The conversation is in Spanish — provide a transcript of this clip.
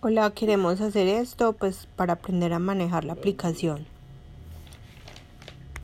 Hola, queremos hacer esto pues para aprender a manejar la aplicación.